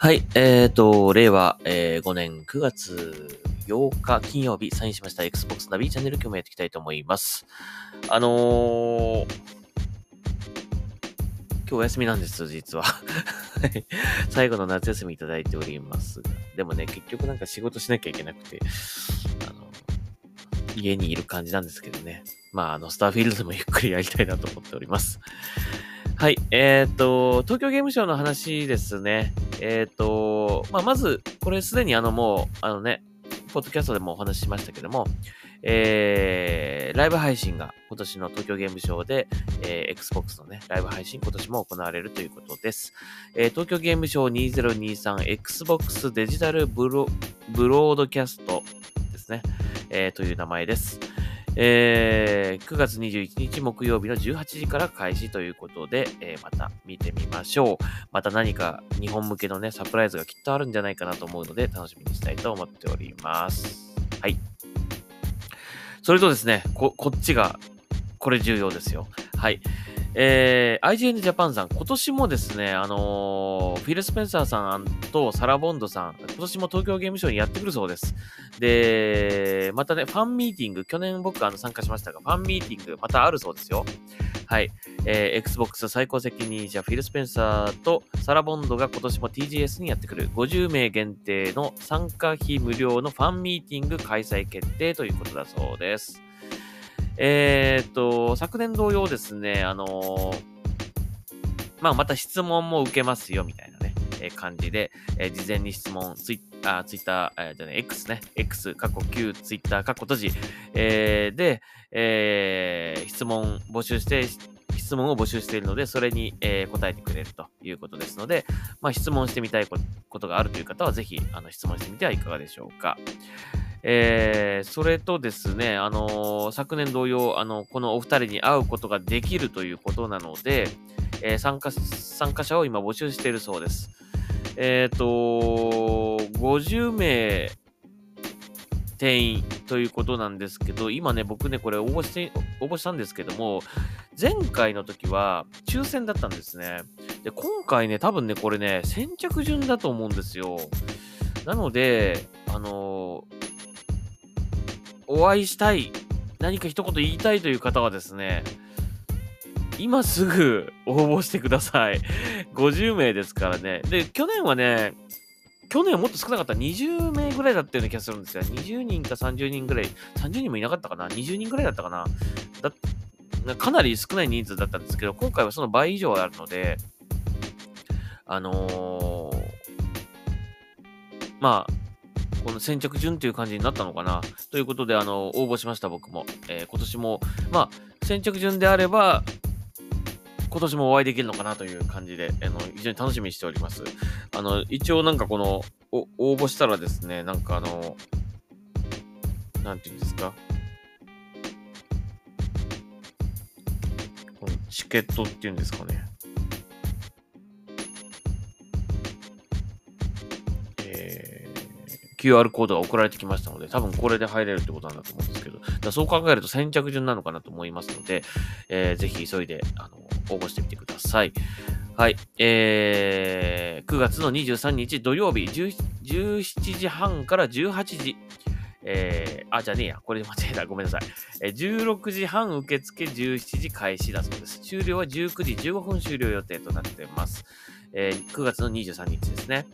はい、えっ、ー、と、令和、えー、5年9月8日金曜日、サインしました Xbox ナビチャンネル今日もやっていきたいと思います。あのー、今日お休みなんです、実は。最後の夏休みいただいておりますが。でもね、結局なんか仕事しなきゃいけなくて、あの、家にいる感じなんですけどね。まあ、あの、スターフィールドでもゆっくりやりたいなと思っております。はい。えっ、ー、と、東京ゲームショウの話ですね。えっ、ー、と、まあ、まず、これすでにあのもう、あのね、ポッドキャストでもお話ししましたけども、えー、ライブ配信が今年の東京ゲームショウで、えー、Xbox のね、ライブ配信今年も行われるということです。えー、東京ゲームショウ 2023Xbox デジタルブロブロードキャストですね、えー、という名前です。えー、9月21日木曜日の18時から開始ということで、えー、また見てみましょう。また何か日本向けのね、サプライズがきっとあるんじゃないかなと思うので、楽しみにしたいと思っております。はい。それとですね、こ、こっちが、これ重要ですよ。はい。えー、IGN ジャパンさん、今年もですね、あのー、フィル・スペンサーさんとサラ・ボンドさん、今年も東京ゲームショウにやってくるそうです。で、またね、ファンミーティング、去年僕あの参加しましたが、ファンミーティング、またあるそうですよ。はい。えー、Xbox 最高責任者フィル・スペンサーとサラ・ボンドが今年も TGS にやってくる50名限定の参加費無料のファンミーティング開催決定ということだそうです。えー、っと、昨年同様ですね、あのー、まあ、また質問も受けますよ、みたいなね、えー、感じで、えー、事前に質問、ツイッター、ツイッター、えー、じゃね、X ね、X、過去9、ツイッター、過去閉じ、えー、で、えー、質問募集して、質問を募集しているので、それに、えー、答えてくれるということですので、まあ、質問してみたいことがあるという方は、ぜひ、あの、質問してみてはいかがでしょうか。えー、それとですね、あのー、昨年同様、あの、このお二人に会うことができるということなので、えー、参加、参加者を今募集しているそうです。えっ、と、50名定員ということなんですけど、今ね、僕ね、これ応募して、応募したんですけども、前回の時は抽選だったんですね。で、今回ね、多分ね、これね、先着順だと思うんですよ。なので、あのーお会いしたい、何か一言言いたいという方はですね、今すぐ応募してください。50名ですからね。で、去年はね、去年はもっと少なかった。20名ぐらいだったような気がするんですよ。20人か30人ぐらい。30人もいなかったかな ?20 人ぐらいだったかな？だかなり少ない人数だったんですけど、今回はその倍以上あるので、あのー、まあ、この先着順という感じになったのかな。ということで、あの、応募しました、僕も。えー、今年も、まあ、先着順であれば、今年もお会いできるのかなという感じで、あの、非常に楽しみにしております。あの、一応なんかこの、応募したらですね、なんかあの、なんていうんですか。このチケットっていうんですかね。QR コードが送られてきましたので、多分これで入れるってことなんだと思うんですけど、だそう考えると先着順なのかなと思いますので、えー、ぜひ急いで、あの、応募してみてください。はい。えー、9月の23日土曜日17時半から18時。えー、あ、じゃねえや。これで間違えた。ごめんなさい。えー、16時半受付17時開始だそうです。終了は19時15分終了予定となっています。えー、9月の23日ですね。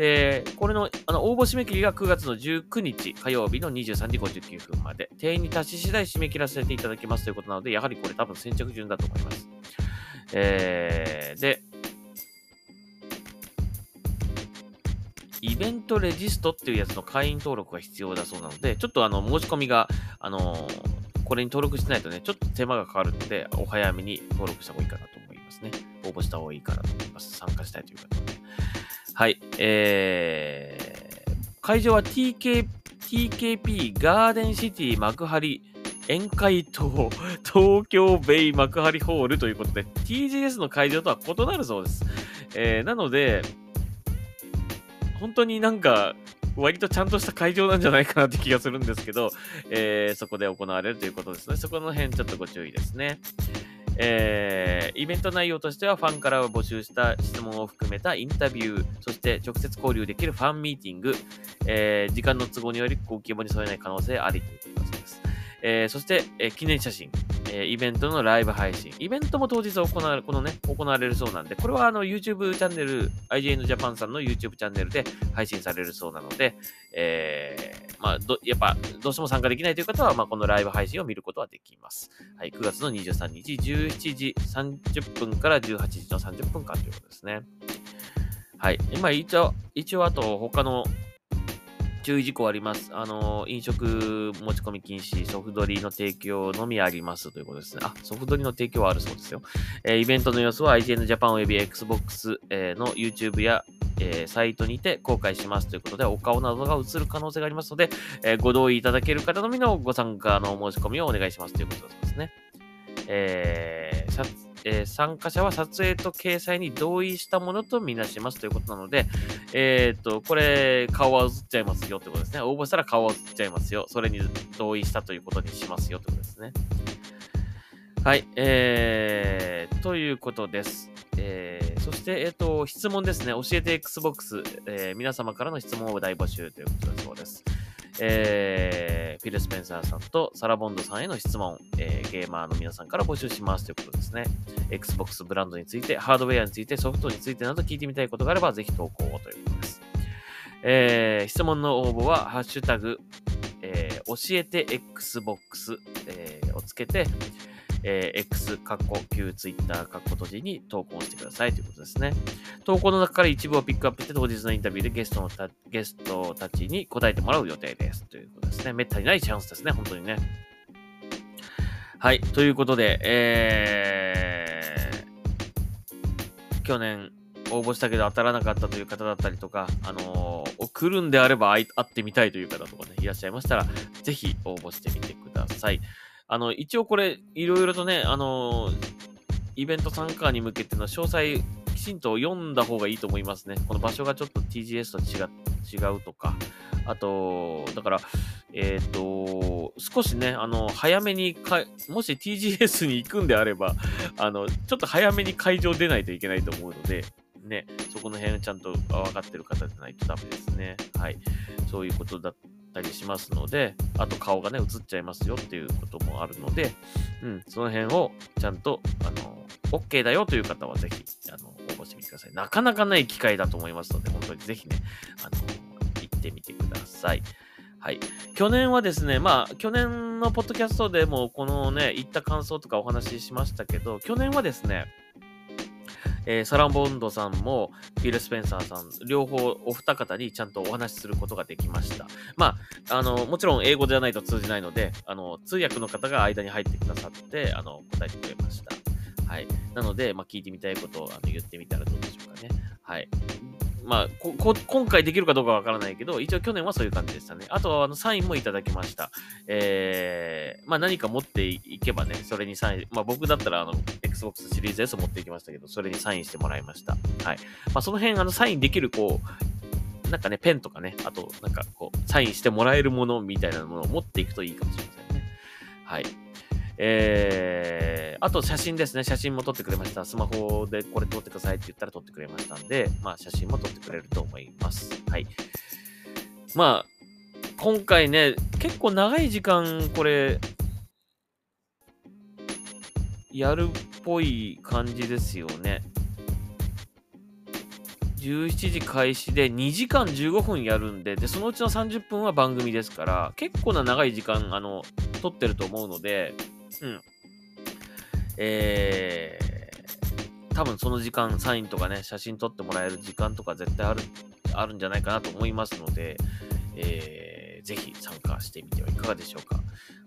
で、これのあの応募締め切りが9月の19日火曜日の23時59分まで、定員に達し次第締め切らせていただきますということなので、やはりこれ多分先着順だと思います。えー、で、イベントレジストっていうやつの会員登録が必要だそうなので、ちょっとあの申し込みが、あのー、これに登録してないとね、ちょっと手間がかかるので、お早めに登録した方がいいかなと思いますね。応募した方がいいかなと思います。参加したいという方は。い。えー、会場は TK TKP ガーデンシティ幕張宴会棟東京ベイ幕張ホールということで TGS の会場とは異なるそうです。えー、なので、本当になんか割とちゃんとした会場なんじゃないかなって気がするんですけど、えー、そこで行われるということですね。そこの辺ちょっとご注意ですね。えー、イベント内容としてはファンから募集した質問を含めたインタビュー、そして直接交流できるファンミーティング、えー、時間の都合によりご希望に添えない可能性ありということです。えー、そして、えー、記念写真、えー、イベントのライブ配信。イベントも当日行われ、このね、行われるそうなんで、これはあの YouTube チャンネル、IGN Japan さんの YouTube チャンネルで配信されるそうなので、え、まあ、ど、やっぱ、どうしても参加できないという方は、まあ、このライブ配信を見ることはできます。はい、9月の23日、17時30分から18時の30分間ということですね。はい。今、一応、一応、あと、他の注意事項あります。あの、飲食持ち込み禁止、ソフトリの提供のみありますということですね。あ、ソフトリの提供はあるそうですよ。えー、イベントの様子は IGN Japan および Xbox、えー、の YouTube や、えー、サイトにて公開しますということで、お顔などが映る可能性がありますので、えご同意いただける方のみのご参加の申し込みをお願いしますということですね。えー、えー、参加者は撮影と掲載に同意したものとみなしますということなので、えっ、と、これ、顔は映っちゃいますよってことですね。応募したら顔は映っちゃいますよ。それに同意したということにしますよってことですね。はい、えー、ということです。えー、そして、えっ、ー、と、質問ですね。教えて Xbox、えー、皆様からの質問を大募集ということだそうです。えー、フィル・スペンサーさんとサラボンドさんへの質問、えー、ゲーマーの皆さんから募集しますということですね。Xbox ブランドについて、ハードウェアについて、ソフトについてなど聞いてみたいことがあれば、ぜひ投稿をということです。えー、質問の応募は、ハッシュタグ、えー、教えて Xbox、えー、をつけて、えー、X、カッコ、旧 Twitter、カッコ閉じに投稿してくださいということですね。投稿の中から一部をピックアップして当日のインタビューでゲストのたゲストたちに答えてもらう予定です。ということですね。めったにないチャンスですね、本当にね。はい。ということで、えー、去年応募したけど当たらなかったという方だったりとか、あのー、来るんであれば会ってみたいという方とかね、いらっしゃいましたら、ぜひ応募してみてください。あの、一応これ、いろいろとね、あのイベント参加に向けての詳細、きちんと読んだ方がいいと思いますね。この場所がちょっと TGS と違うとか、あと、だから、えっ、ー、と、少しね、あの、早めにか、もし TGS に行くんであれば、あの、ちょっと早めに会場出ないといけないと思うので、ね、そこの辺ちゃんと分かってる方じゃないとダメですね。はい。そういうことだたりしますので、あと顔がね、映っちゃいますよっていうこともあるので、うん、その辺をちゃんと、あの、OK だよという方はぜひ、あの、応募してみてください。なかなかない機会だと思いますので、本当にぜひね、あの、行ってみてください。はい。去年はですね、まあ、去年のポッドキャストでも、このね、行った感想とかお話ししましたけど、去年はですね、えー、サランボンドさんもビル・スペンサーさん、両方お二方にちゃんとお話しすることができました。まあ、あの、もちろん英語じゃないと通じないので、あの、通訳の方が間に入ってくださって、あの、答えてくれました。はい。なので、まあ、聞いてみたいことをあの言ってみたらどうでしょうかね。はい。まあ、今回できるかどうかわからないけど、一応去年はそういう感じでしたね。あとは、あの、サインもいただきました。えー、まあ何か持っていけばね、それにサイン、まあ僕だったら、あの、Xbox シリーズ S 持っていきましたけど、それにサインしてもらいました。はい。まあその辺、あの、サインできる、こう、なんかね、ペンとかね、あと、なんかこう、サインしてもらえるものみたいなものを持っていくといいかもしれませんね。はい。えー、あと写真ですね。写真も撮ってくれました。スマホでこれ撮ってくださいって言ったら撮ってくれましたんで、まあ写真も撮ってくれると思います。はい。まあ、今回ね、結構長い時間これ、やるっぽい感じですよね。17時開始で2時間15分やるんで、で、そのうちの30分は番組ですから、結構な長い時間、あの、撮ってると思うので、うん。えー、多分その時間、サインとかね、写真撮ってもらえる時間とか絶対ある、あるんじゃないかなと思いますので、えー、ぜひ参加してみてはいかがでしょうか。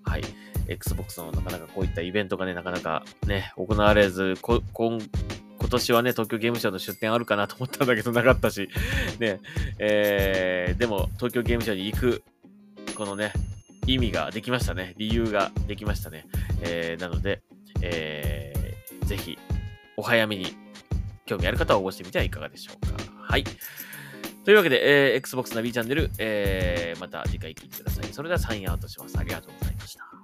はい。Xbox のなかなかこういったイベントがね、なかなかね、行われず、こ今今年はね、東京ゲームショウの出店あるかなと思ったんだけどなかったし、ね、えー、でも東京ゲームショウに行く、このね、意味ができましたね。理由ができましたね。えー、なので、えー、ぜひ、お早めに興味ある方は応募してみてはいかがでしょうか。はい。というわけで、えー、Xbox ナビチャンネル、えー、また次回聞いてください。それではサインアウトします。ありがとうございました。